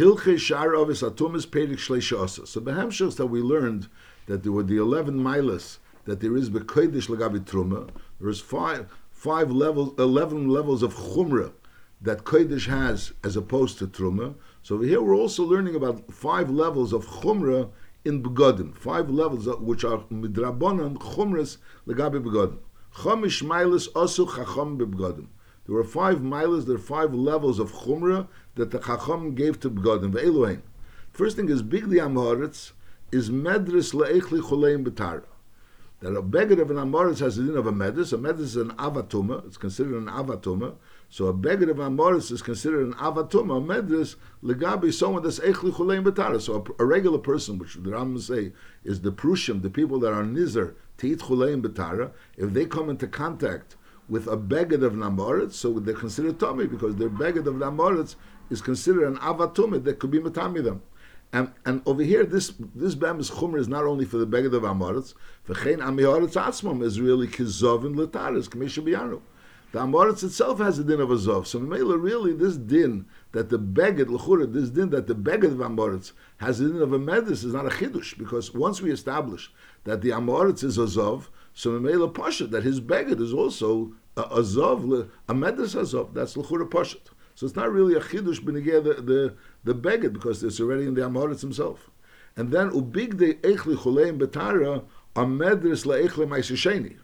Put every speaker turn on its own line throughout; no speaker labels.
Hilche Shar Avis Atumis Perik Shleisha. So Behemshos that we learned that there were the 11 milas that there is Bekoidish Lagabi Truma. There is five, five levels, 11 levels of Chumrah that Kodesh has as opposed to Truma. So here we're also learning about five levels of Chumrah in Begodim. Five levels of, which are Midrabanan Chumras Lagabi Begodim. Chamish Milas Asu Chacham Begodim. There were five milas, there are five levels of Chumrah that the Chacham gave to Begodim. Ve'elohein. First thing is Bigli Amoritz is Medris Le'echli Chuleim B'tara that a beggar of an amoris has the din of a medis. A medis is an avatuma. It's considered an avatuma. So a beggar of amoris is considered an avatuma. A medis legabi someone that's echli chulein betara. So a, a, regular person, which the Rambam say is the prushim, the people that are nizer to eat chulein betara, if they come into contact with a beggar of an amoritz, so they're considered tummy because their beggar of an amoritz is considered an avatuma that could be matami them. And, and over here, this this Bemis Chumr is not only for the Beged of Amoritz, V'chein Amiharetz Atzmam is really kizovin and Lataris, Kamisha Biyanu. The Amoritz itself has a din of a Zov. So Mela, really, this din that the Beged, L'chura, this din that the Beged of Amoritz has a din of a Medis is not a Chidush, because once we establish that the Amoritz is a Zov, so Mela Pasha, that his Beged is also a, a Zov, a Medis Zov, that's L'chura Pasha. So it's not really a chidush b'negeh the the the beged because it's already in the Amoritz himself. And then ubig de echli chuleim betara are medris le'echle ma'isisheni.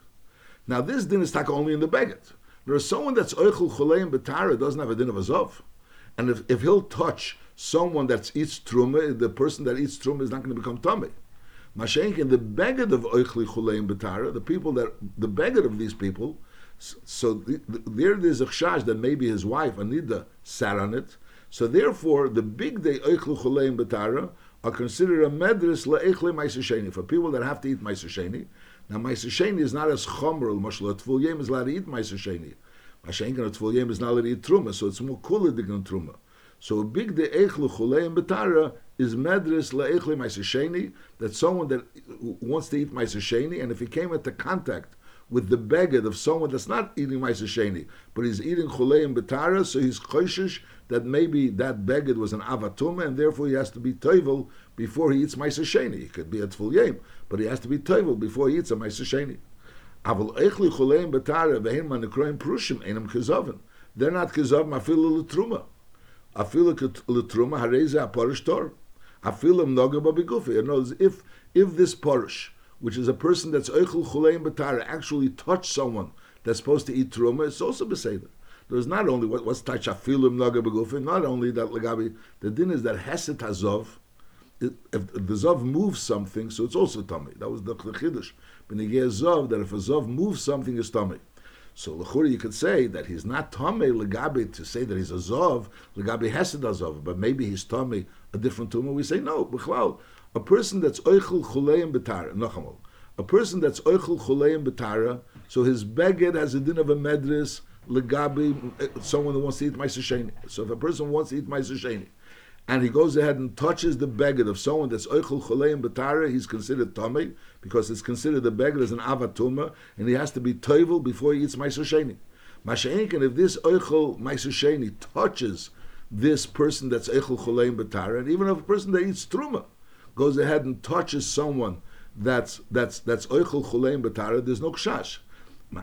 Now this din is taka only in the beged. There is someone that's eichel chuleim betara doesn't have a din of azov, and if, if he'll touch someone that eats truma, the person that eats truma is not going to become tummy. Mashenk in the beged of eichli chuleim betara, the people that the beged of these people so the, the, there there's a chash that maybe his wife Anida sat on it. So therefore, the big day oichlu chuleim betara are considered a medris le'echle ma'isasheni for people that have to eat ma'isasheni. Now ma'isasheni is not as chomer mashal tvul yem is allowed to eat ma'isasheni. Mashenken tvul yem is not allowed to eat truma, so it's more cooler than truma. So a big day eichlu chuleim betara is medris le'echle ma'isasheni that someone that wants to eat ma'isasheni and if he came into contact with the beged of someone that's not eating Sheni, but he's eating Chulei and Betara, so he's choishish that maybe that beged was an Avatuma, and therefore he has to be Toivel before he eats Sheni. He could be at full yem, but he has to be Toivel before he eats a Sheni. Aval Echli Chulei and Betara, Vehin Manekroim Prushim, Einam Kizovin. They're not Kizov, Afilu Lutruma. Afilu Lutruma, Hareza Aparish Tor. Afilu Mnoga Babigufi. In other words, if, if this Parish, which is a person that's Eichel Chuleim Batara, actually touch someone that's supposed to eat Truma, it's also Beseder. There's not only what, what's Tachafilim Naga Begufin, not only that Lagabi, the din is that Heset Hazov, if, the Zov moves something, so it's also tummy. That was the Chiddush. Benegeh Zov, that if a Zov moves something, it's tummy. So Lechuri, you could say that he's not tummy Legabi to say that he's a Zov, Legabi Hesed Hazov, but maybe he's tummy a different tumor. We say no, Bechlau a person that's oichel chuleim betara, nochamal, a person that's oichel chuleim betara, so his beged has a din of a medris, legabi, someone who wants to eat ma'aser So if a person wants to eat ma'aser and he goes ahead and touches the beged of someone that's oichel chuleim betara, he's considered tummy, because it's considered the beged as an avatuma, and he has to be toivel before he eats ma'aser sheni. and if this oichel ma'aser touches this person that's oichel chuleim betara, and even if a person that eats truma, goes ahead and touches someone that's that's that's chulein betara, there's no kshash.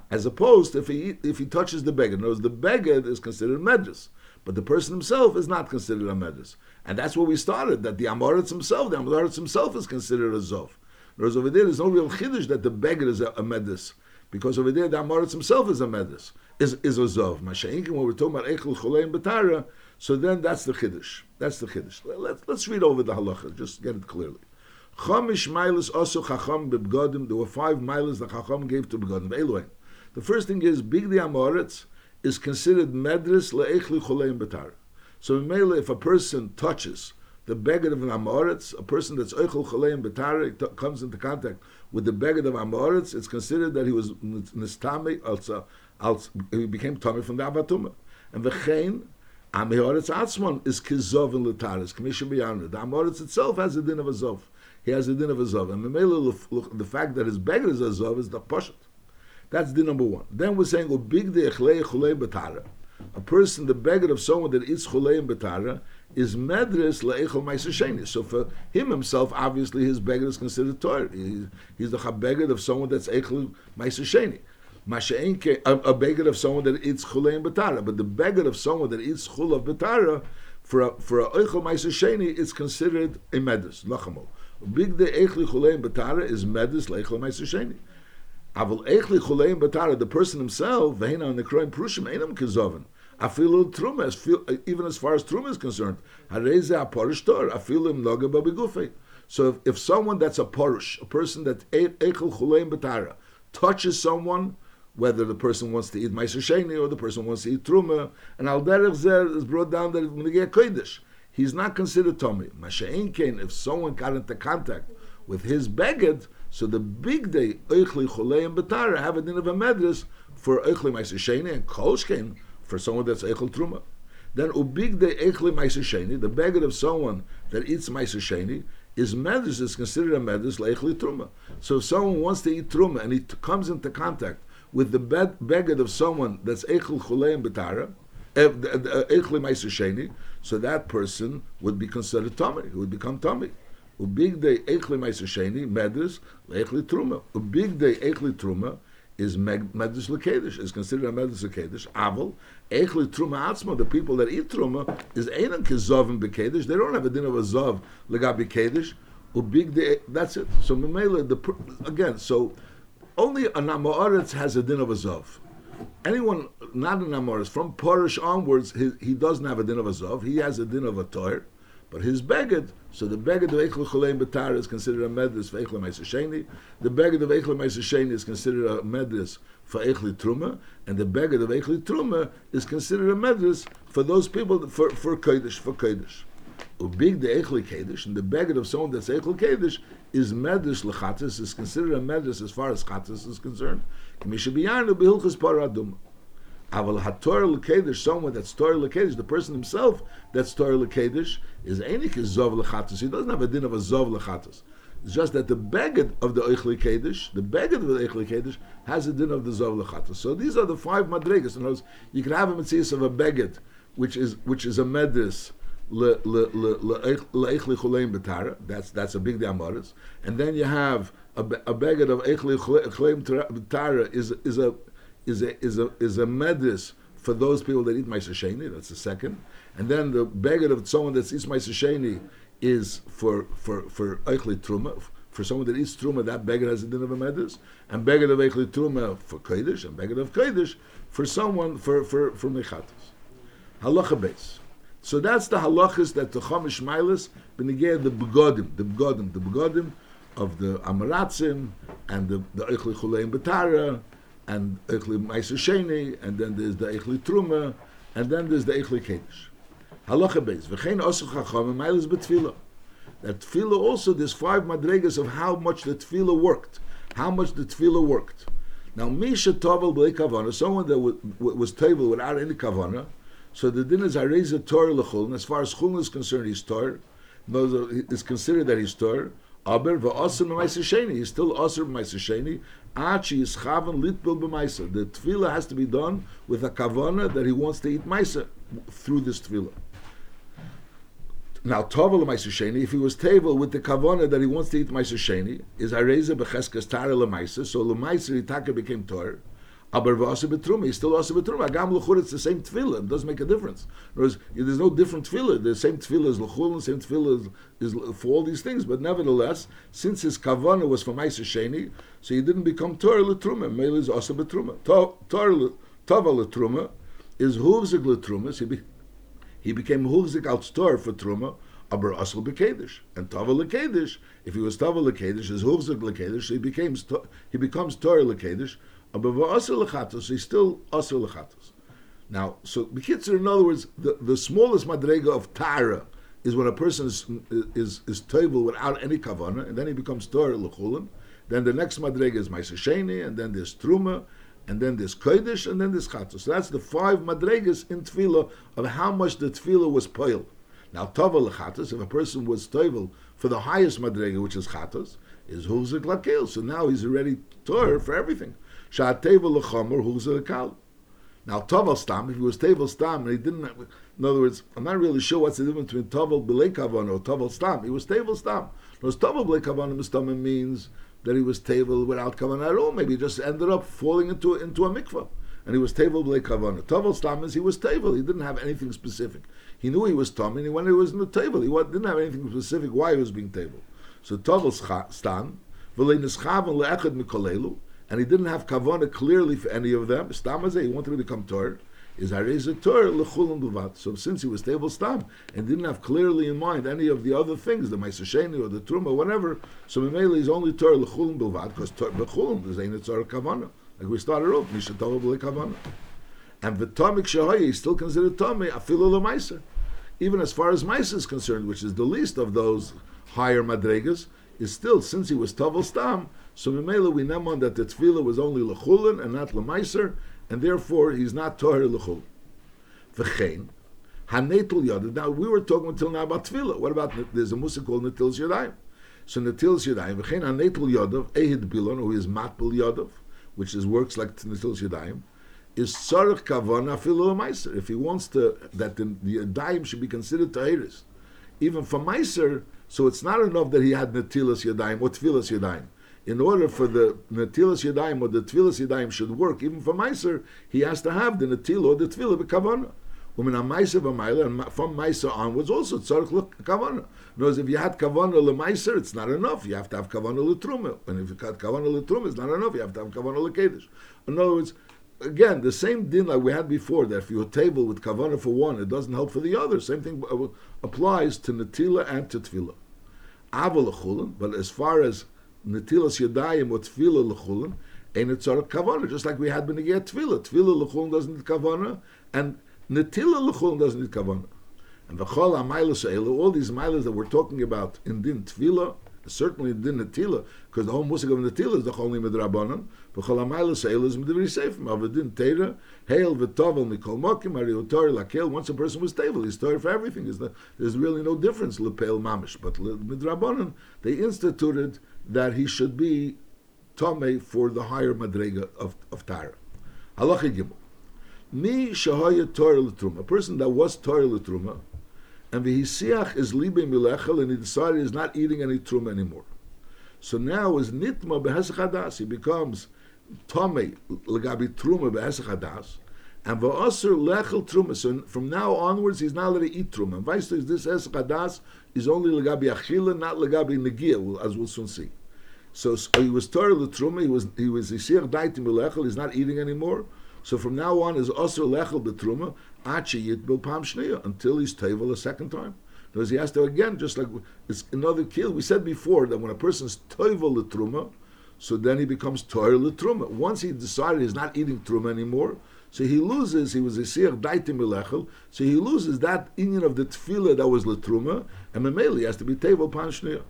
As opposed, if he if he touches the beged, knows the beged is considered medus, but the person himself is not considered a medus, and that's where we started. That the amoritz himself, the amoritz himself, is considered a zov. Whereas over there, there's no real chiddush that the beged is a, a because over there the amoritz himself is a medus, is is a zov. Masha'inkin, when we're talking about eichel chulein betara, so then that's the chiddush. That's the chiddush. Let's, let's read over the halacha, just get it clearly. Chamish milas also chacham bebgodim. There were five milas that chacham gave to begodim. The first thing is bigdi amoritz is considered medris leechli choleim betar. So in if a person touches the beged of an amoritz, a person that's eichel choleim betar comes into contact with the beged of amoritz, it's considered that he was nistami also, also he became tummy from the avatuma. And the chain Amihoritz Atzmon is Kizov and Lataris, Commission beyond The Amoritz itself has a din of a Zov. He has a din of a Zov. And the, fact that his beggar is a Zov is the Poshet. That's din number one. Then we're saying, oh, big de Chulei Chulei Batara. A person, the beggar of someone that eats Chulei and Batara, is medris le'echol ma'aser So for him himself, obviously his beggar is considered Torah. He, he's the beggar of someone that's echol ma'aser sheni. A, a beggar of someone that eats chulei and betara, but the beggar of someone that eats chul of betara, for a, for a echol ma'aser sheni, it's considered a medris lachamo. Big de echli chulei and betara is medris le'echol ma'aser sheni. Aval echli chulei and betara, the person himself, vehina on the kroim prushim enam kezoven. Afilu truma, even as far as truma is concerned, hareze aporish tor, afilu mnoga babigufe. So if, if someone that's a porish, a person that ate echel chuleim betara, touches someone, whether the person wants to eat meiser or the person wants to eat truma, and al zer is brought down that it's kodesh. He's not considered tummy. Masha'in kain, if someone got into contact with his beged, so the big day, Eichli Choleim Betara, have a din of a medris for Eichli Meiser and Kolshkein for someone that's Eichel Truma. Then ubig de Eichli Meiser the beggar of someone that eats Meiser is medus is considered a medus leichli truma. So if someone wants to eat truma and he t- comes into contact with the bed, beggar of someone that's eichel chuleim betara, eh, eichli sheni, so that person would be considered tummy. He would become tummy. Ubig eichli meiser sheni medus leichli truma. Ubig de eichli truma is medus lekedish, is considered a medus lekedish. Aval, echli truma atzma, the people that eat truma, is einan kezovim bekedish. They don't have a din of a zov legabi kedish. Ubig de, that's it. So memela, the again, so only a namoritz has a din of a zov. Anyone not a namoritz from Porish onwards, he, he doesn't have a din of a zov. He has a din of a toir. But his beged, so the beged of Eichel Choleim Betar is considered a medris for Eichel. The beged of Eichel Meisasheni is considered a medris for Eichel Truma, and the beged of Eichel Truma is considered a medris for those people for for Kodesh for Kodesh. Ubig the Eichel Kodesh, and the beged of someone that's Eichel Kodesh is medris lechatis is considered a medris as far as chatis is concerned. Mishabiyanu behilchus paradum. Aval hator lekedish, someone that's Torah lekedish, the person himself that's Torah lekedish is enik is zov lechatus. He doesn't have a din of a zov lechatus. It's just that the beged of the Eichli Kedish, the beged of the Eichli Kedish, has a din of the Zov Lechatus. So these are the five madrigas. In other words, you can have a mitzvah of a beged, which is which is a medris. That's that's a big damaris. And then you have a, a beged of eichli chuleim betara is is a is a is a is a medis for those people that eat ma'aser sheni. That's the second, and then the beggar of someone that eats ma'aser sheni is for for for eichli truma. For someone that eats truma, that beggar has a din of a medis, and beggar of eichli truma for kodesh, and beggar of kodesh for someone for for for mechatos. Halacha base. So that's the halachas that the Chomish Mailis benegay the begodim, the begodim, the begodim of the Amaratzim and the the Eichli Chuleim Betara and Eichli Meiser and then there's the Eichli Truma, and then there's the Eichli Kedesh. Halacha Beis, v'chein osu chacham, mailis betfila. That tefillah also, there's five madregas of how much the tefillah worked, how much the tefillah worked. Now, Misha Tovel B'lei Kavana, someone that was, was Tovel without any Kavana, so the din is Areza Torah And as far as Chuln is concerned, he's Torah, it's considered that he's Torah, Aber v'asr b'maiser sheni. He's still asr b'maiser sheni. Achi is chavan litbil b'maiser. The tefillah has to be done with a kavana that he wants to eat maiser through this tefillah. Now, Tovel Meiser Sheni, if he was table with the Kavana that he wants to eat Meiser Sheni, is Areza Becheskas Tara Lemaiser, so Lemaiser Itaka became Torah. Aber betruma, he's also betruma. Agam l'chur, it's the same tefillah. It doesn't make a difference. Words, there's no different tefillah. The same tefillah is l'chul, the same tefillah is, is, for all these things. But nevertheless, since his kavana was from Ma'aser Sheni, so he didn't become Torah l'truma. Mele is also betruma. Torah l'truma is huvzik l'truma. He, be, he became huvzik al Torah for truma. Aber asl bekedish and tava lekedish. If he was tava lekedish, is huvzik lekedish. So he becomes he becomes Torah lekedish. But lechatos, he's still asr lechatos. Now, so bekitzer, in other words, the, the smallest madrega of tara is when a person is is is table without any kavana, and then he becomes torah lechulin. Then the next madrega is ma'aseh and then there's truma, and then there's kodesh, and then there's chatos. So that's the five madregas in tefillah of how much the tefillah was poiled. Now, tava lechatos, if a person was tovel for the highest madrega, which is chatos, is huzik. So now he's already torah for everything. Sha'ateva l'chomer huzik kal. Now, Tovel Stam, if he was Tevel Stam, and he didn't, in other words, I'm not really sure what's the difference between Tovel B'lei or Tovel Stam. He was Tevel Stam. Because Tovel B'lei Kavan means that he was Tevel without Kavan at all. Maybe he just ended up falling into, into a mikvah. And he was Tevel B'lei Kavan. Tovel Stam means he was Tevel. He didn't have anything specific. He knew he was Tom, and when he was in the table, he didn't have anything specific why he was being Tevel. So Tovel Stam, V'lei Nischavan Le'echad Mikolelu, and he didn't have kavana clearly for any of them. Stamazeh, he wanted to become Torah. Is Hareza Torah lechulim b'vat. So since he was stable stam and didn't have clearly in mind any of the other things, the Maisasheni or the Truma, whatever, so Mamela is only Torah lechulim b'vat because bechulim is ain't Torah kavana. Like we started off, Mishatova b'le kavana. And V'tomik Shahoye is still considered Tomei, afilu l'maiser. Even as far as Maiser is concerned, which is the least of those higher madregas, is still, since he was Tovel Stam, so Mimela we on that the tefillah was only lechulin and not lemaiser, and therefore he's not toher lechul. V'chein hanetul yadav. Now we were talking until now about tefillah. What about there's a musa called netil yadayim? So netil yadayim v'chein hanetul yadav ehid bilon who is matbel yadav, which is works like netil yadayim. Is tzarich kavana afilu meiser. If he wants to that the, the yadayim should be considered tahiris, even for meiser, so it's not enough that he had netilas yadayim or tefillas yadayim in order for the Natilas Yadayim or the Tvilas Yadayim should work, even for Meiser, he has to have the Natil or the Tvila B'Kavana. Umin HaMeiser V'Meiler, and from Meiser onwards also Tzarech Kavana. Because if you had Kavana LeMeiser, it's not enough. You have to have Kavana LeTruma. And if you had Kavana LeTruma, it's not enough. You have to have Kavana LeKedish. In other words, again, the same din like we had before, that if you table with Kavana for one, it doesn't help for the other. Same thing uh, applies to Natila and to Tvila. But as far as netilas yadayim or tefillah lechulin, ain't it tzarek kavana, just like we had been get tefillah. Tefillah lechulin doesn't need kavana, and netilah lechulin doesn't need kavana. And v'chol ha-mailas all these milas that we're talking about in din tefillah, certainly in din netila, because the whole musik of netila is the chol nimid rabbanon, v'chol ha-mailas is midivri seifim, of din teira, hail v'tovel mikol mokim, ari utor lakel, once a person was table, he's tor for everything, there's really no difference, lepel mamish, but midrabanon, they instituted that he should be Tomei for the higher Madrega of, of Tara. Halacha Gimel. Mi shahaya Torah l'truma, a person that was Torah l'truma, and v'hisiach is libe milechel, and he decided he's not eating any truma anymore. So now is nitma behesach he becomes Tomei legabi truma behesach hadas, and v'aser lechel truma. So from now onwards, he's not allowed to eat truma. And vice versa, this hadas is only legabi achila, not legabi negia, as we'll soon see. So, so he was Torah l'truma. He was he was isir daitim lechel. He's not eating anymore. So from now on is also lechel betruma achi yitbil pam until he's tevel a second time. Because he has to again, just like it's another kill. We said before that when a person's tevel l'truma, so then he becomes Torah l'truma. Once he decided he's not eating truma anymore, so he loses, he was a seer daitim so he loses that union of the tefillah that was letruma, and memeli has to be table panshnia.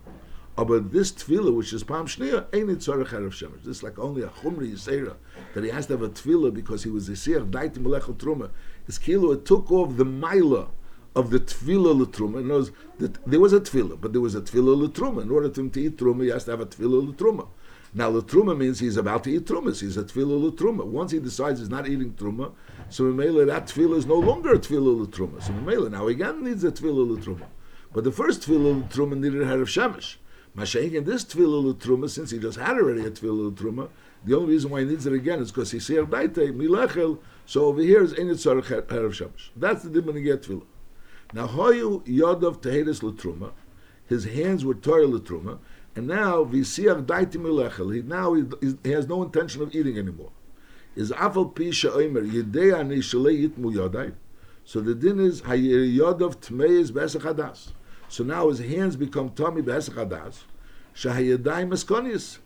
But this tefillah, which is Pam Shnia, ain't it Tzarech Erev Shemesh. This is like only a Chumri Yisera, that he has to have a tefillah because he was a Seir, Daitim Melechel Truma. His kilo, it took off the Maila of the tefillah letruma. In other words, there was a tefillah, but there was a tefillah letruma. In order for him to eat truma, he has to have a tefillah letruma. Now, letruma means he's about to eat truma. So he's a tefillah letruma. Once he decides he's not eating truma, so Mimela, that tefillah is no longer a tefillah letruma. So Mimela, now again needs a tefillah letruma. But the first tefillah letruma needed a of shemesh. Mashaik in this tefillah truma, since he just had already a tefillah truma, the only reason why he needs it again is because he said daite milechel. So over here is enit sarach herav shamash. That's the dimon get tefillah. Now hoyu yodov tehedes l'truma, his hands were torah l'truma, and now we see visiach daite milechel. He now he, he, has no intention of eating anymore. Is afal pisha oimer yedei ani shalei yitmu yodai. So the din is hayir yodov tmeiz hadas. So now his hands become tummy be'esachadas, shahayadayim askonis,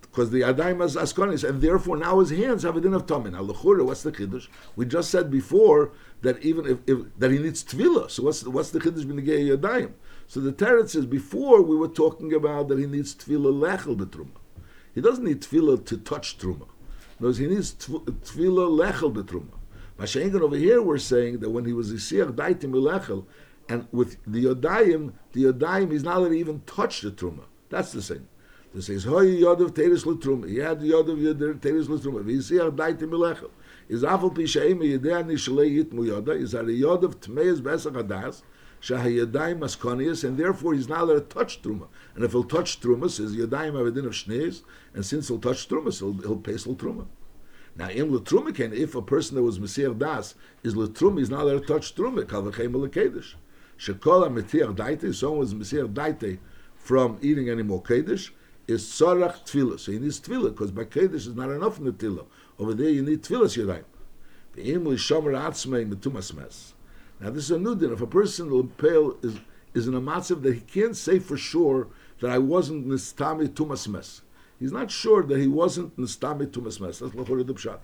because the yadayim is askonis, and therefore now his hands have a din of tummy. Now lechura, what's the chiddush? We just said before that even if, if that he needs tvila. So what's what's the chiddush b'negei yadayim? So the teretz says before we were talking about that he needs tvila lechel betruma. He doesn't need tvila to touch truma. No, he needs tvila lechel betruma. Mashengan over here we're saying that when he was isir daitim lechel, and with the Yodayim, the Yodayim is not allowed to even touch the Truma. That's the thing. This says, Hoy Yodav Teres Truma. He had the Yodav Teres L'Truma. is afal pi sheim yedei ani shlei yitmu yoda is a yodav tmeis besach hadas shahayadayim maskonius, and therefore he's not allowed to touch truma. And if he'll touch truma, says yadayim have a din of shneis, and since he'll touch truma, he'll, he'll pesel truma. Now, in letruma can if a person that was mesir das is letruma, he's not allowed to touch truma. Kal v'cheim lekedish. Shekol ha-metir daite, someone was mesir daite from eating any more kedish, is tzarach tefillah. So he needs tefillah, because by kedish is not enough in the tefillah. Over there you need tefillah yadayim. Ve'im l'shomer atzmei metumas mes. Now this is a new din. If a person pale is is in a matzav that he can't say for sure that I wasn't nistami tumas mes. He's not sure that he wasn't nistami tumas mes. That's lachor the pshat.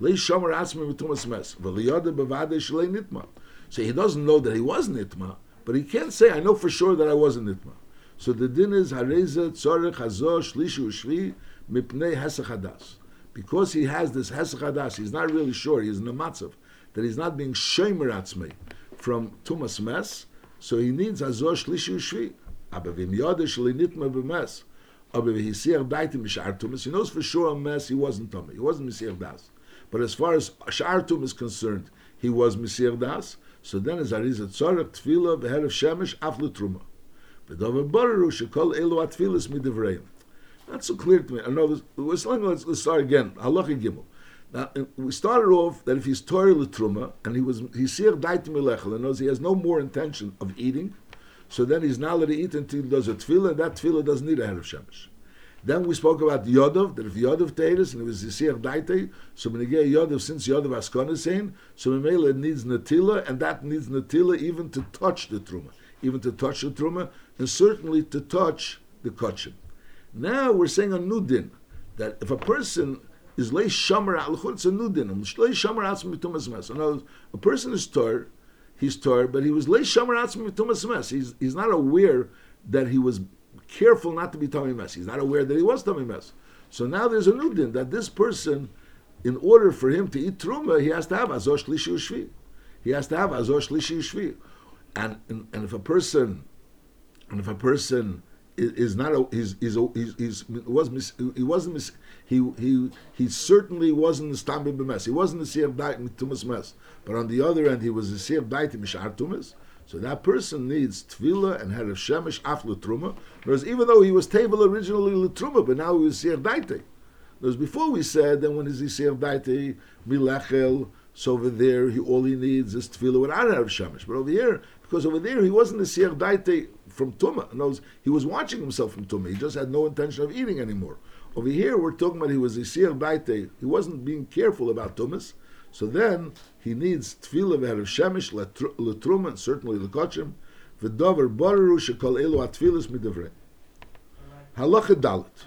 Lei shomer atzmei metumas mes. V'liyode bevade shlei nitma. So he doesn't know that he was nitma, but he can't say I know for sure that I wasn't nitma. So the din is hareza tzorech hazo shlishu shvi mipnei hesach hadas. Because he has this hesach hadas, he's not really sure. He's in a matzav that he's not being shomer atzmei from tumas mes. So he needs hazo shlishu shvi. Aber vim yode shli nitma b'mes. Aber v'hisir daitim mishar tumas. He knows for sure a mess he wasn't tummy. He wasn't misir das. But as far as shar is concerned, he was misir das. So then is arizat tzorech tefillah v'herav shemesh af l'truma. V'dover baruch shekol elu atfilas midivreim. Not so clear to me. I know this. Let's, let's start again. Halacha gimel. Now we started off that if he's Torah l'truma and he was he's sir dait melechel and knows he has no more intention of eating, so then he's not allowed to eat until he does a tefillah. And that tefillah doesn't need a of shemesh. Then we spoke about Yodov, that if Yodov Teiris, and it was Yisir Daite, so when you get Yodov, since Yodov Askon is saying, so Mimela needs Natila, and that needs Natila even to touch the Truma, even to touch the Truma, and certainly to touch the Kotchim. Now we're saying a new din, that if a person is lay shamer al it's a new din. Lay shamer atzmi mitumas mes. In other words, a person is tor, he's tor, but he was lay shamer atzmi mitumas mes. He's he's not aware that he was careful not to be tummy mess. He's not aware that he was tummy mess. So now there's a new din that this person, in order for him to eat truma, he has to have azosh lishi ushvi. He has to have azosh lishi ushvi. And, and and if a person, and if a person is, not a, he's, he's, he's, he's was mis, he wasn't mis, he he he certainly wasn't the stambi b'mes. He wasn't the siyam dait tumas mes. But on the other end, he was the siyam dait mishar tumas. So that person needs tvila and had a shemesh af truma. Whereas even though he was table originally letruma, but now he was siyam daite. Whereas before we said that when is he siyam daite milachel. So over there, he, all he needs is tefillah without Erev Shemesh. But over here, because over there he wasn't a Siyach Daite from Tuma. Knows he was watching himself from Tuma. He just had no intention of eating anymore. Over here, we're talking about he was a Siyach Daite. He wasn't being careful about Tumas. So then he needs tefillah v'erev shemesh letruma and certainly lekochim v'dover boraru shekol elu atfilas midavrei. Halacha dalit.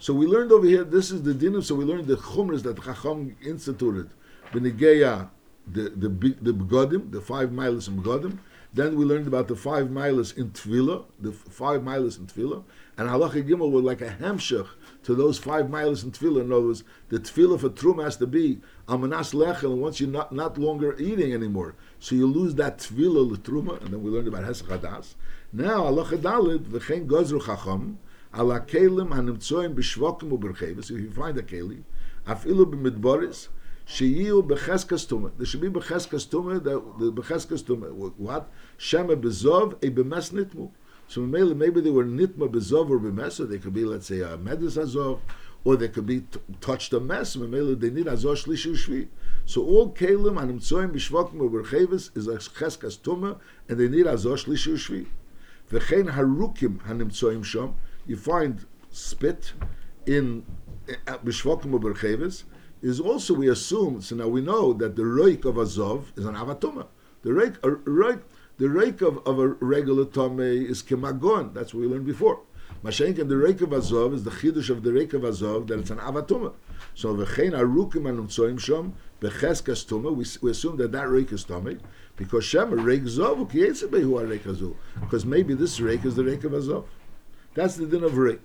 So we learned over here. This is the dinner. So we learned the chumras that Chacham instituted. B'negeya the the the begodim, the five miles in begodim. Then we learned about the five miles in tefillah, the five miles in tefillah, and halacha gimel were like a hamshach to those five miles in tefillah. In other words, the tefillah for trum has to be amanas lechel, and once you're not, not longer eating anymore, so you lose that tefillah letruma, and then we learned about hesach hadas. Now halacha dalid v'chein gozru chacham ala kelim hanimtzoim b'shvokim u'bercheves. If you find a keli, afilu b'midboris. Sheyiu becheskas tumah. There should be becheskas tumah. The becheskas tumah. What? Shema bezov a bemes nitmu. So maybe maybe they were nitma bezov or bemes, or they could be let's say a medis azov, or they could be t- touched a mess. Maybe they need azov shlishu shvi. So all kelim animtzoim bishvokim ubercheves is a cheskas tumah, and they need azov shlishu shvi. V'chein harukim hanimtzoim shom. You find spit in bishvokim ubercheves is also we assume. So now we know that the reik of azov is an avatuma. The reik, a reik, the reik of, of a regular tome is kemagon. That's what we learned before. Mashenk and the reik of azov is the chidush of the reik of azov that it's an avatuma. So v'chein arukim anumtsoim shom becheskas tuma. We, we assume that that reik is tome because shem reik zov ukiyetzebehu reik azov. Because maybe this reik is the reik of azov. That's the din of reik.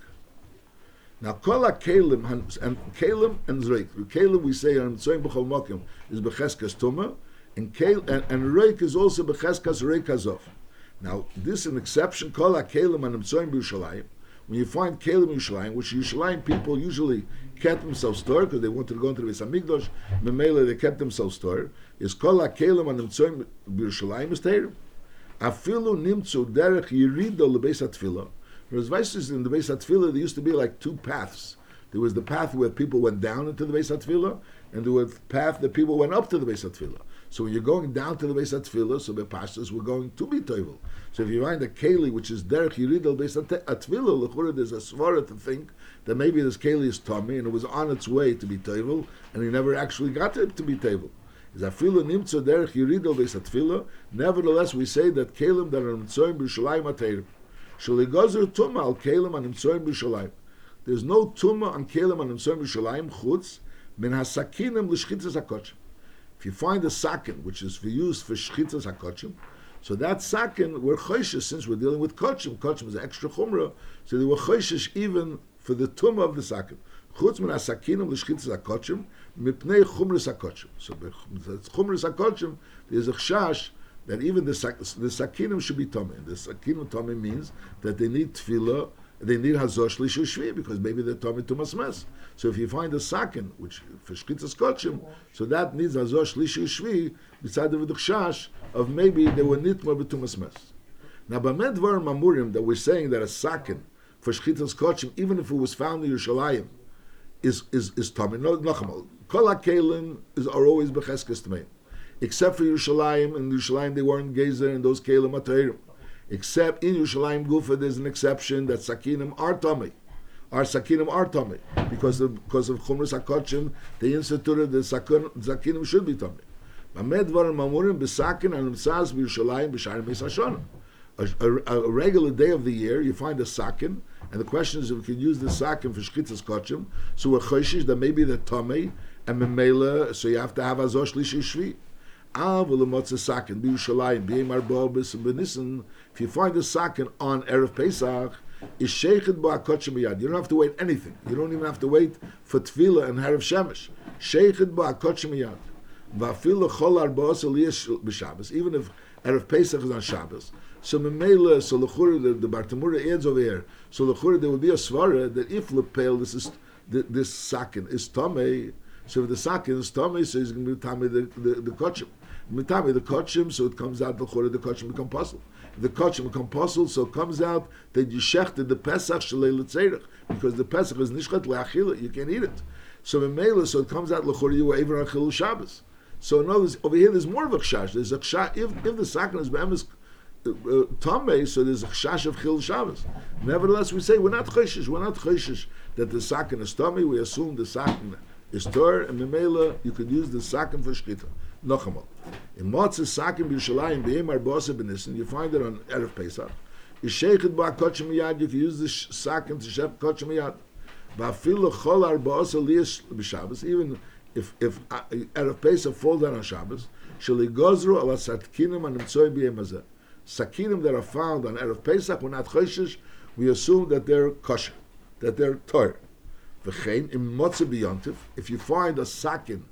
Now, kol kalim and kalim and zreik. Kalim we say on tzoyim b'chol mokim is becheskas tuma, and kal and, and reik is also becheskas reik azov. Now, this is an exception. Kol kalim and tzoyim b'Yushalayim. when you find Kalim Yushalayim, which Yushalayim people usually kept themselves stored because they wanted to go into the Beis Hamikdash, they kept themselves stored, is Kol HaKelim and Nimtzoim B'Yushalayim is Teir. Afilu Nimtzu Derech Yirido LeBeis HaTfilah. Whereas in the Beis HaTfilah, there used to be like two paths. There was the path where people went down into the Beis HaTfilah, and there was the path that people went up to the Beis HaTfilah. So when you're going down to the Beis HaTfilah, so the pastors were going to be Toivel. So if you find a Keli, which is Derech Yiridal Beis HaTfilah, Lechura, there's a svara to think that maybe this Keli is Tommy, and it was on its way to be Toivel, and he never actually got it to be Toivel. Nevertheless, we say that kelim that are nimtzoim b'Yerushalayim ateirim. Shaligozer tuma al kelim an nimtzoim b'Yerushalayim. There's no tuma on kelim an nimtzoim b'Yerushalayim chutz min hasakinim l'shchitzas hakochim. If you find a sakin which is for use for shchitzas hakochim, so that sakin we're choishes since we're dealing with kochim. Kochim is extra chumrah, so they were choishes even for the tuma of the sakin. Chutz min hasakinim l'shchitzas hakochim mipnei chumras hakochim. So chumras hakochim, there's a chash that even the, the sakinim should be tummy. The sakinim tummy means that they need tefillah, they need hazosh shvi because maybe they're tummy to masmes. So if you find a sakin, which for shkitzas kochim, so that needs hazosh shvi beside the chash of maybe they were nitma b'tumas mes. Now, b'med mamurim that we're saying that a sakin for shkitzas kochim, even if it was found in Yerushalayim, is is is tummy. No, no, Kol is, are always Becheskes Tmeim. Except for Yerushalayim, in Yerushalayim they weren't Gezer, and those Kelim Atayrim. Except in Yerushalayim Gufa, there's an exception that Sakinim are Tomei. Our Sakinim are Tomei. Because of, because of Chumras HaKotchim, they instituted the Sakinim should be Tomei. Mamed and b'shayim b'Yisashon. A regular day of the year, you find a sakin, and the question is if we can use the sakin for shchitzas kochim, so we're choshish that maybe the tomei and memela, so you have to have azosh lishi If you find a sakin on erev Pesach, is sheikhed ba'akochim yad. You don't have to wait anything. You don't even have to wait for tefillah and erev shemesh. Sheikhed ba'akochim yad. Va'afilu chol arba liyesh b'Shabbos. Even if erev Pesach is on Shabbos. So memela, so the, the Bartenura adds over here. So lechura, there would be a svara that if lepel, this is this sakin is tamei. So if the sakin is tamei, so he's going to be tamei the the, the. Mitami the kochim, so it comes out the chura, the kochim become puzzle. The kochim become puzzle, so it comes out that you shechted the pesach shalei letzerich because the pesach is nishchat leachila, you can't eat it. So memela, so it comes out lechura, you were even on achilu Shabbos. So in other words, over here there's more of a chash. There's a chash if if the sakin is be'emes uh, Tomei, so there's a chash of Chil Shabbos. Nevertheless, we say we're not choshish, we're not choshish that the sakin is Tomei, we assume the sakin is Tor, and Memela, you could use the sakin for Shkita. Nochamal. In Motzah sakin b'Yushalayim b'Yem Arbosa b'Nissen, you find it on Erev Pesach. Shake it by Kochim Yad, you use the sakin to shep Kochim Yad. Ba'afilu chol Arbosa liyas b'Shabbos, even if, if uh, Erev Pesach falls down on Shabbos, shali gozru ala satkinim and imtsoy b'Yem Hazeh sakinim that are found on Erev Pesach, we're not choishish, we assume that they're kosher, that they're tor. V'chein, im motzeh b'yontiv, if you find a sakin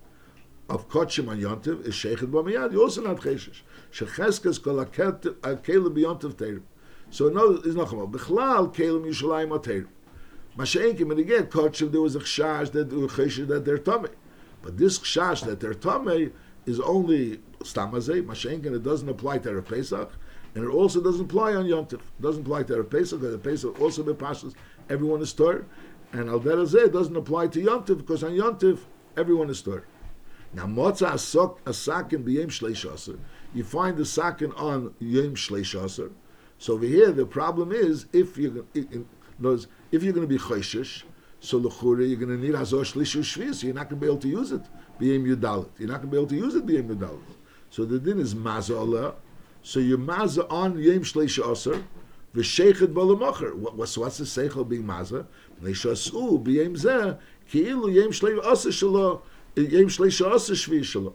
of kochim on yontiv, is sheichet b'miyad, you're also not choishish. Shecheskes kol akelim uh, b'yontiv teirim. So no, it's not chamal. B'chlal kelim yishalayim ateirim. Masha'enkim, and again, kochim, there was a chash that uh, choishish that they're tummy. But this chash that they're tummy is only stamazeh, Masha'enkim, it doesn't apply to Erev Pesach, and it also doesn't apply on Yontiv. It doesn't apply to Erev Pesach, because the Pesach also be pashas, everyone is Torah. And Al Derazeh doesn't apply to Yontiv, because on Yontiv, everyone is Torah. Now, Motza Asok, Asakin B'Yem Shleish You find the Sakin on Yom Shleish So over here, the problem is, if you're, in, in, if you're going to be Choshish, so L'chura, you're going to need Hazor Shlishu Shvi, so you're not going to be able to use it, B'Yem Yudalit. You're not going to be able to use it, B'Yem Yudalit. So the din is Mazah so you maza on yem shleisha aser, v'sheichet b'lemacher. What's what's the seichel being maza? Neishasu b'yem zeh ki'ilu yem shleisha aser shelo yem shleisha aser shvi.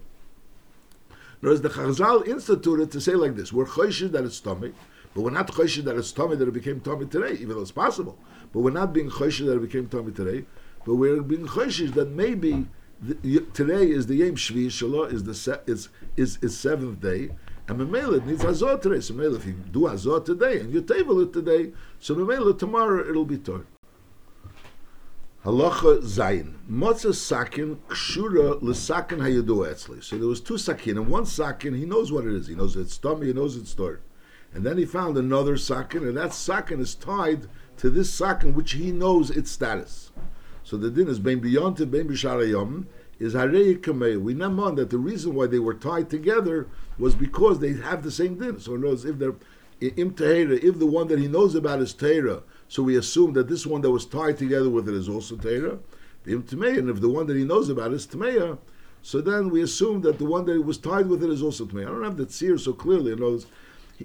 Whereas the Chazal instituted to say like this: We're choished that it's tummy, but we're not choished that it's tummy that it became tummy today, even though it's possible. But we're not being choished that it became tummy today, but we're being choished that maybe the, today is the yem shvi shelo is the se, is, is is seventh day And Mamela, it needs Hazor today. So Mamela, if you do Hazor today and you table it today, so Mamela, tomorrow it'll be Torah. Halacha Zayin. Motzah sakin kshura l'sakin hayadu etzli. So there was two sakin, and one sakin, he knows what it is. He knows it's tummy, he knows it's stored. And then he found another sakin, and that sakin is tied to this sakin, which he knows its status. So the din is ben beyond ben b'sharayom is harei kamei. We know on that the reason why they were tied together was because they have the same din. So in other words, if they're im if the one that he knows about is Torah, so we assume that this one that was tied together with it is also Torah. And if the one that he knows about is Tmeya, so then we assume that the one that was tied with it is also Tmeya. I don't have that seer so clearly. Knows,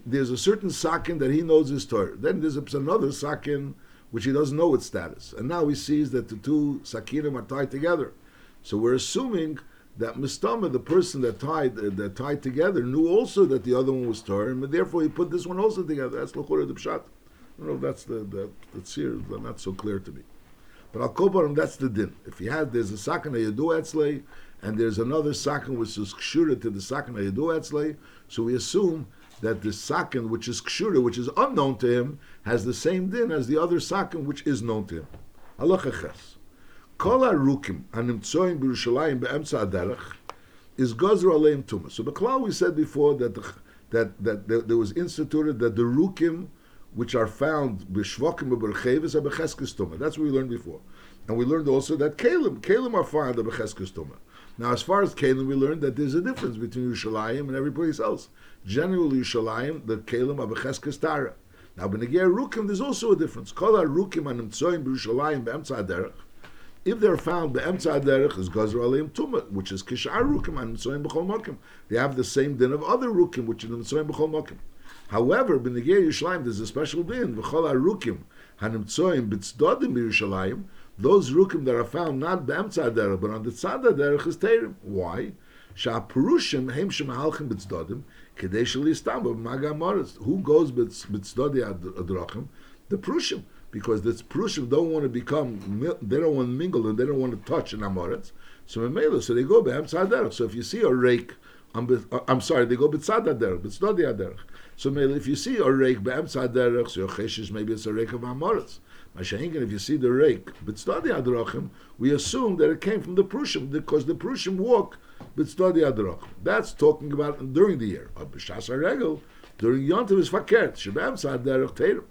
there's a certain sakin that he knows is Torah. Then there's another sakin which he doesn't know its status. And now he sees that the two sakinim are tied together. So we're assuming that Mistama, the person that tied uh, that tied together, knew also that the other one was Torah, and therefore he put this one also together. That's Lachura the Pshat. I don't know that's the the, the seer, not so clear to me. But Al Kobarim, that's the din. If he had, there's a sakin Yadu Etzlei, and there's another sakin which is kshura to the sakin Yadu Etzlei, so we assume that the sakin which is kshura, which is unknown to him, has the same din as the other sakin which is known to him. Halacha ches. Kol harukim hanimtzoim b'Yerushalayim be'emtza aderech is gozer aleim tuma. So Beklal we said before that the, that, that, that there was instituted that the rukim which are found b'shvokim b'bercheves are tuma. That's what we learned before. And we learned also that kalim, kalim are found at b'cheskes tuma. Now, as far as kalim, we learned that there's a difference between Yerushalayim and every place else. Generally, Yerushalayim, the kalim are tara. Now, b'negei rukim, there's also a difference. Kol rukim animtzoim b'Yerushalayim be'emtza aderech. If they're found be'emtza aderech is gazer aleim tuma, which is kishar rukim animtzoim b'chol mokim. They have the same din of other rukim, which is animtzoim b'chol mokim. However, b'negei Yerushalayim, there's a special din, v'chol hanimtzoim b'tzdodim b'Yerushalayim, those rukim that are found not b'emtza derech, but on the tzad derech is terim. Why? Sha'apurushim heim shemahalchim b'tzdodim, kedei shalistam b'maga moritz. Who goes b'tzdodi adrachim? The prushim. Because the prushim don't want to become, they don't want to mingle and they don't want to touch an amoritz. So memela, so they go b'emtza derech. So if you see a rake, um, I'm, uh, I'm sorry, they go b'tzad derech, b'tzdodi derech. So maybe if you see a rake be'emtza derech, so your maybe it's a rake of amoritz. Mashainkin, if you see the rake, but study adrachim, we assume that it came from the Prushim because the Prushim walk but study adrachim. That's talking about during the year. B'shas regel during Yontiv is fakert shebem derech teirim.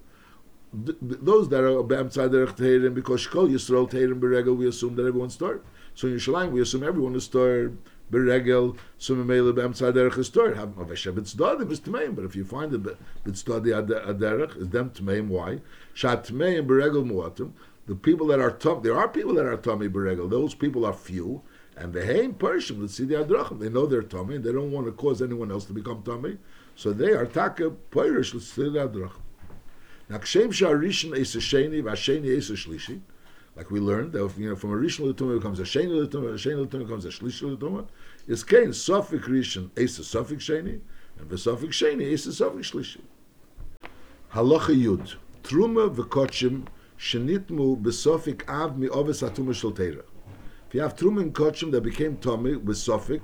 Those that are b'em derech teirim because shkol Yisrael teirim beregel, we assume that everyone's started. So in Yerushalayim, we assume everyone is started beregel sumimele b'emtzad derech is tor. Have avesha b'tzdadim is tmeim. But if you find it b'tzadi aderech is them tmeim. Why? Shat tmeim beregel muatim. The people that are tum, there are people that are tummy beregel. Those people are few. And the haim pershim, let's see the adrachim. They know they're tummy, they don't want to cause anyone else to become tummy. So they are taka perish. Let's see the adrachim. Now, kshem sha'arishin es sheni v'asheni es shlishi like we learned, that you know, from a Rishon L'tumah becomes a Sheni L'tumah, a Sheni L'tumah becomes a Shlish L'tumah, is Kain, Sofik Rishon, Eisa Sofik Sheni, and the Vesofik Sheni, Eisa Sofik Shlishi. Halacha Yud, Truma v'kochim, Shenitmu besofik av mi oves atuma shel teira. If you have truma and kochim that became tummy with sofik,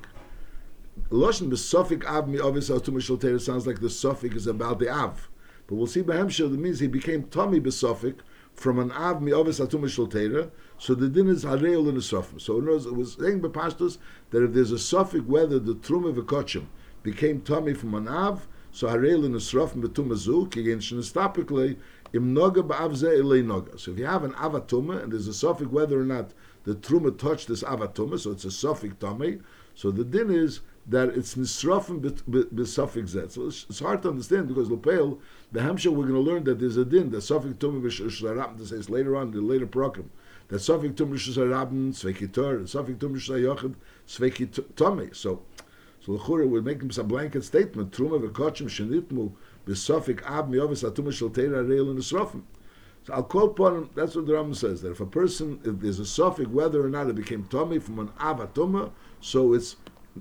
loshen besofik av mi oves atuma shel teira sounds like the sofik is about the av. But we'll see by Hemshel, that means he became tummy besofik, from an av mi ovis atum teira, so the din is hareil in a sofim. So it was saying by pastors that if there's a suffix whether the truma v'kochim became tummy from an av, so hareil in a sofim betum azu kigen shenestapikle im noga ba'av elei noga. So if you have an avatuma and there's a suffix whether or not the truma touched this avatuma, so it's a suffix tummy. So the din is that it's nisrafim b'suffix zet. So it's, hard to understand because Lepel, the Hamsha, we're going to learn that there's a din that suffix tumah b'shusarabim, this says later on, the later prokim, that Sufik suffix tumah b'shusarabim, sveikitor, suffix tumah b'shayochid, sveikitomi. So, so Lechura make him some blanket statement, truma v'kochim shenitmu b'suffix ab miyovis atumah shel teira reil and nisrafim. So I'll quote upon him, that's what the Rambam says, that if a person, if there's a suffix, whether or not it became tummy from an avatuma, so it's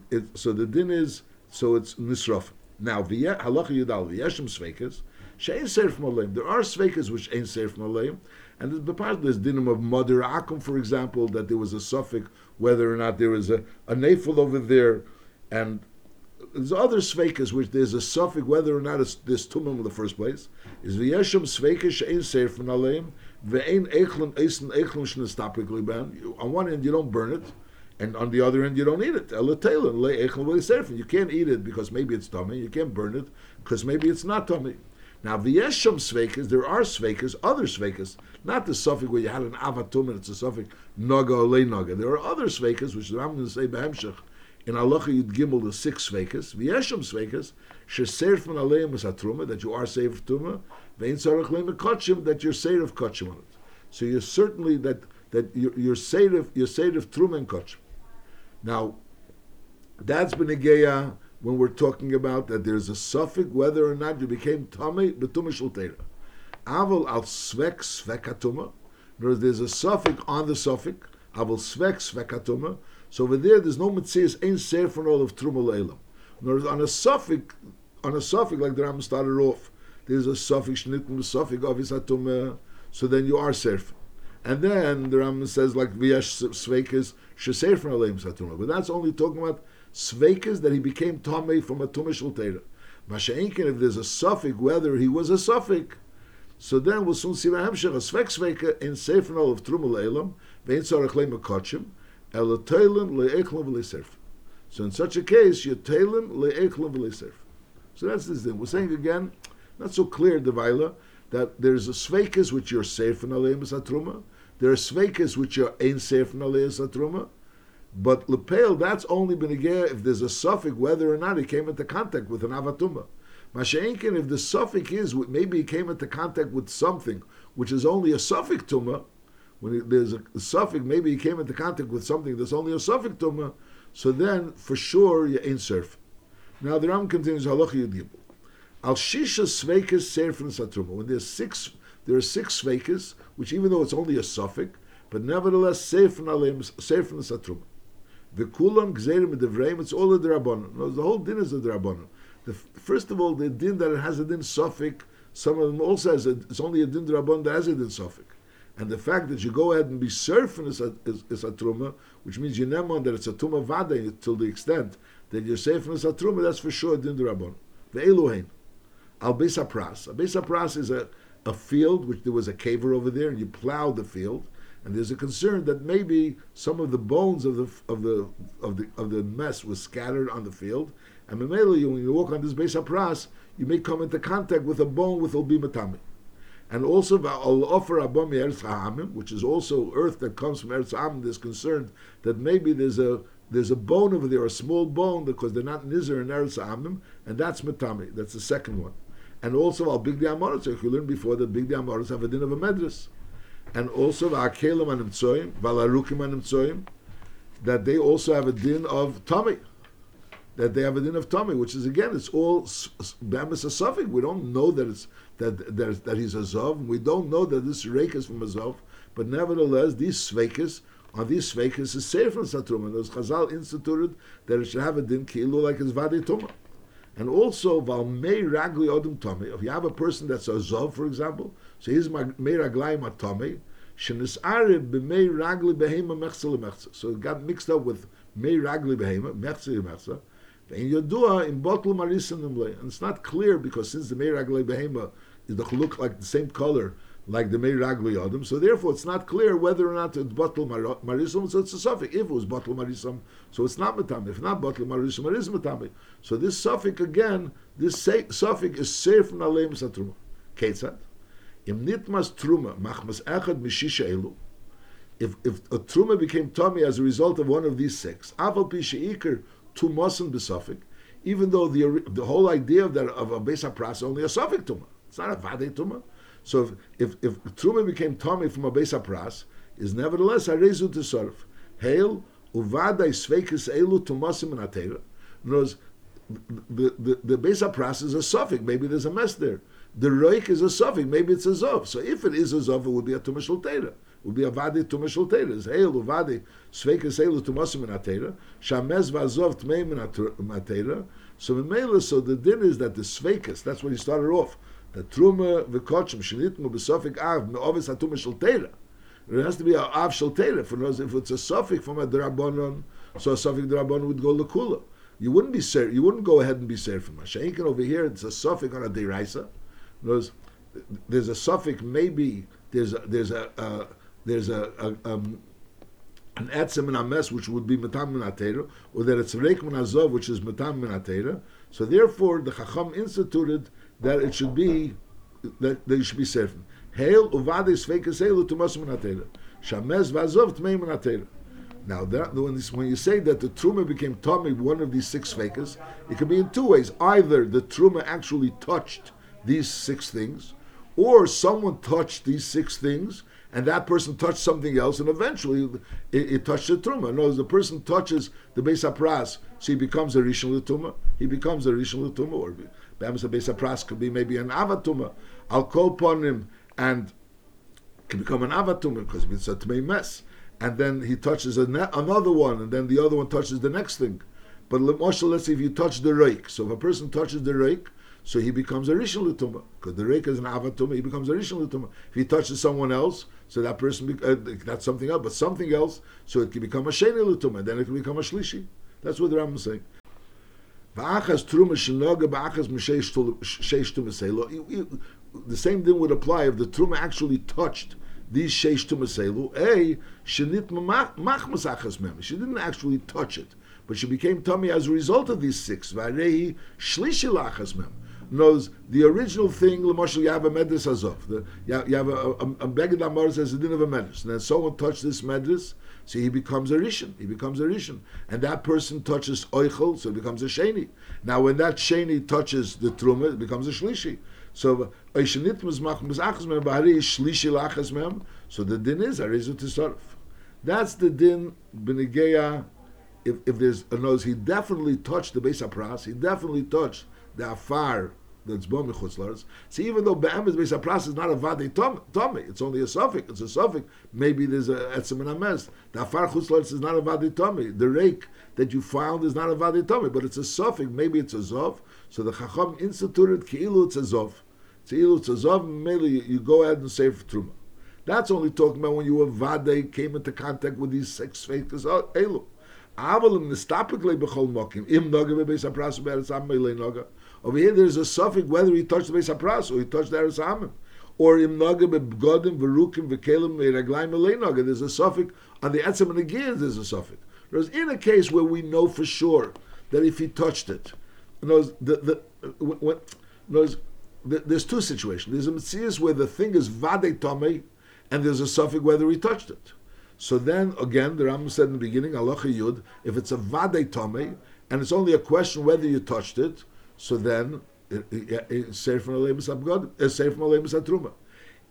it, so the din is so it's nisraf. Now the halacha yudal v'yeshem sveikas There are sveikas which ain't seir from aleim, and the part there's dinim of mother akum, for example, that there was a suffix whether or not there was a, a nafel over there, and there's other sveikas which there's a suffix whether or not it's this tumim in the first place. Is v'yeshem sveika she'ein seir from aleim liban. On one end you don't burn it, and on the other end you don't eat it. You can't eat it because maybe it's tummy. You can't burn it because maybe it's not tummy. Now v'yeshem sveikas, there are sveikas, other sveikas, not the suffix where you had an avatum and it's a suffix naga or le naga. There are other sveikas which Rambam going to say behemshech in Halacha Yud Gimel the six Sveikas, V'yeshem Sveikas, Sheserf from Aleim is Atruma, that you are saved of Tuma, Vein Tzarech Leim Kotchim, that you're saved of Kotchim on it. So you're certainly that, that you're, you're saved of, you're saved of Truma and Kotchim. Now, that's Benegeya when we're talking about that there's a suffix whether or not you became Tame, Betuma Shulteira. Aval al Svek Svekatuma, there's a suffix on the suffix, Aval Svek Svekatuma, so over there, there's no mitzvahs ain't sefer all of truma leilam. On a suffix, on a suffix like the Ram started off, there's a suffix shnitm suffix avisatum. So then you are sefer. And then the Ram says like viyash sveikas shesefer aleim satuma. But that's only talking about sveikas that he became tomei from a tumah shulteira. Masha'inkin, if there's a suffix, whether he was a suffix, so then we'll soon see Mahemshech, a svek sveika in sefer of truma leilam, vein tzarech leim so in such a case, you tailim le'eklam v'le'serf. So that's this thing. We're saying again, not so clear, Devaila, that there's a sveikas which you're safe in aleim satruma. There are sveikas which you're ain't safe in aleim satruma. But lepel, that's only benegea if there's a suffix whether or not he came into contact with an avatuma. Masha'inkin, if the suffix is maybe he came into contact with something which is only a suffix tuma, when there's a, suffix, maybe he came into contact with something that's only a suffix tuma, so then for sure you ain't surf. Now the Ram continues halacha yudgibul. Al shisha sveikas serfin satruma. When there's six, there are six sveikas, which even though it's only a suffix, but nevertheless serfin alim serfin satruma. The kulam gzerim devreim. It's all the drabanan. No, the whole din is a drabanan. The, first of all, the din that it has a din suffix. Some of them also has a, it's only a din drabanan that has a din suffix. And the fact that you go ahead and be surfing is a, is, is a truma, which means you never that it's a truma vada till the extent that you're surfing is a truma, that's for sure din rabon. The Elohein. Al Pras. Al Pras is a, a field which there was a caver over there, and you plowed the field. And there's a concern that maybe some of the bones of the of the of the of the mess was scattered on the field. And when you walk on this Besa Pras, you may come into contact with a bone with Olbimatami and also Al offer abom eretz which is also earth that comes from eretz ha'amim. There's concerned that maybe there's a there's a bone over there, a small bone, because they're not nizer in eretz ha'amim, and that's matami. That's the second one. And also al big diamoros, if you learned before that big diamoros have a din of a medras, and also va'akelim anim tzoyim, va'larukim anemtzoyim, that they also have a din of tummy that they have a din of tummy, which is again, it's all bamis a suffix. We don't know that it's that that, that he's a zov. We don't know that this reik is from a zov, but nevertheless, these sveikas on these sveikas is safe from satruma. Those Chazal instituted that it should have a din kilu like his vadi tuma. And also, val mei ragli odom tummy. If you have a person that's a zov, for example, so he's mei raglayim tummy. Shenisarib b'mei ragli behema mechzel mechzel. So it got mixed up with mei ragli behema mechzel mechzel. In Yodua, in Bottle and it's not clear because since the mei raglei behema look like the same color like the mei raglei adam, so therefore it's not clear whether or not it's Bottle Marisam, so it's a suffix. If it was Bottle Marisam, so it's not Matami. If not Bottle Marisam, it is Matami. So this suffix again, this suffix is Seif Naleim Satruma. Ketzat. Im Nitmas Truma, Machmas Echad Mishisha Elu. If, if a truma became tummy as a result of one of these six, aval pisha tumasin besafik, even though the the whole idea of that of a besa pras only a suffix tuma. It's not a vade tuma. So if if, if truma became tummy from a besa pras, is nevertheless a rezu to serve. Hail uvada sveikis elu tumasim and. In other words, the, the, the pras is a suffix. Maybe there's a mess there. The roik is a suffix. Maybe it's a zov. So if it is a zov, it would be a tumashal teira would be a vadi tumashal teira. Is heil uvadi sveikas heilu tumasim in atera. Shamez vazov tmeim in atera. So so the din is that the sveikas, that's what he started off. The truma v'kochim shenitmu b'sofik av me'ovis hatumashal teira. It has to be a av shal teira. For if it's a suffix from a drabonon, so a suffix drabonon would go lekula. You wouldn't be ser- you wouldn't go ahead and be serfim. Masha'inkin over here, it's a suffix on a deraisa. There's, there's a suffix. Maybe there's a, there's a uh, there's a, a um, an etzem and a mess which would be minatera, or that it's reik minazov which is metam minatera. So therefore, the chacham instituted that it should be that they should be serfim. Hail uvade sveikas hail tumas minatera. Shamez vazov tmei minatera. Now, when, you say that the truma became tummy, one of these six fakers, it can be in two ways. Either the truma actually touched these six things, or someone touched these six things, and that person touched something else, and eventually it, it touched the truma. No, the person touches the Beis Apras, so he becomes a Rishon Latuma. He becomes a Rishon Latuma, or perhaps a Beis Apras could be maybe an Avatuma. I'll call upon him and can become an Avatuma because it's a Tmei mess and then he touches another one, and then the other one touches the next thing. But Moshe, let's say if you touch the rake, so if a person touches the rake, so he becomes a rishon l'tumah because the rake is an avatuma. He becomes a rishon l'tumah. If he touches someone else, so that person be, uh, that's something else, but something else, so it can become a sheni l'tumah. Then it can become a shlishi. That's what the Rambam is saying. The same thing would apply if the truma actually touched these sheish tumaselu, a. She didn't actually touch it, but she became tummy as a result of these six. Knows the original thing. L'moshel you have a medris azov. The, you have a, a, a beged amar says it didn't have a medris, and then someone touched this medris, so he becomes a rishon. He becomes a rishon, and that person touches oichel, so it becomes a sheni. Now, when that sheni touches the truma, it becomes a shlishi. So So the din is Arizu Tisarf. That's the din Benigeya. If, if there's a nose, he definitely touched the base pras. He definitely touched the afar that's bomi chutzlars. So even though be'emes base pras is not a vade tommy, it's only a suffix. It's a suffix. Maybe there's a etzem and ames. The afar chutzlars is not a vade tommy. The rake that you found is not a vade tommy, but it's a suffix. Maybe it's a zov. So the chacham instituted ki'ilu it's a zov. Tzilu Tzazav, mainly you go ahead and say Truma. That's only talking about when you were Vade, came into contact with these six fakers. Oh, Elu. Over here there's a suffix whether he touched the beis or he touched the eretz. Or im noga be'bgodim v'rukim v'kelim v'iraglayim noga. There's a suffix on the etzem and the gears. There's a suffix. Whereas in a case where we know for sure that if he touched it, the the when, there's two situations. There's a mitzvah where the thing is vade tome, and there's a suffix whether he touched it. So then again, the Rambam said in the beginning, Allah Yud, if it's a vade tome, and it's only a question whether you touched it, so then it's safe from Alemus Atruma.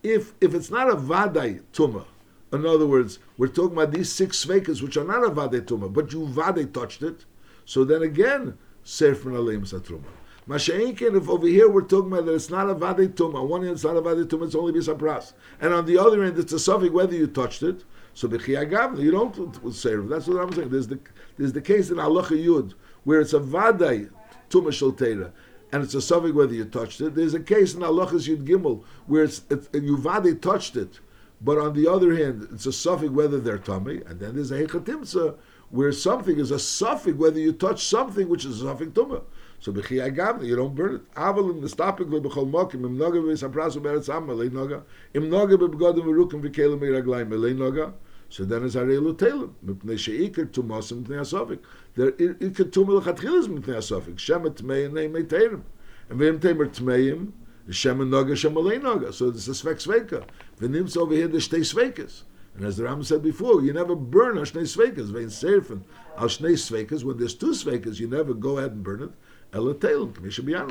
If if it's not a vade tuma, in other words, we're talking about these six svekas which are not a vade tuma, but you vade touched it, so then again, safe from Alemus Atruma. Masha'inkin, if over here we're talking about that it's not a vade tum, on one hand it's not a vade tum, it's only bisapras, and on the other hand it's a suffix whether you touched it. So b'chiyagav, you don't say that's what I'm saying. There's the there's the case in halacha yud where it's a vade tum teira, and it's a suffix whether you touched it. There's a case in halachas yud gimel where it's, it's you vade touched it, but on the other hand it's a suffix whether they're tummy, and then there's a hechatimsa where something is a suffix whether you touch something which is a suffix tumah. So b'chi agavna, you don't burn it. Aval in the stopping mokim, im noga v'yisaprasu beretz amma, lei noga, im noga b'bgodim v'rukim v'kelim v'iraglayim, lei noga, so then it's arelu telim, mipnei she'ikir tumosim mipnei asofik. There ikir tumil chatchilis mipnei asofik, shemet tmei nei mei teirim. And v'im teimer tmeim, shem noga, shem lei noga. So it's a svek sveka. V'nims over here, the shtei svekas. And as the Ram said before, you never burn a shnei svekas, vein serfen. Al shnei svekas, when there's two svekas, you never go ahead and burn it. Ela Telem,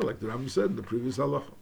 like the Rambam said in the previous halacha.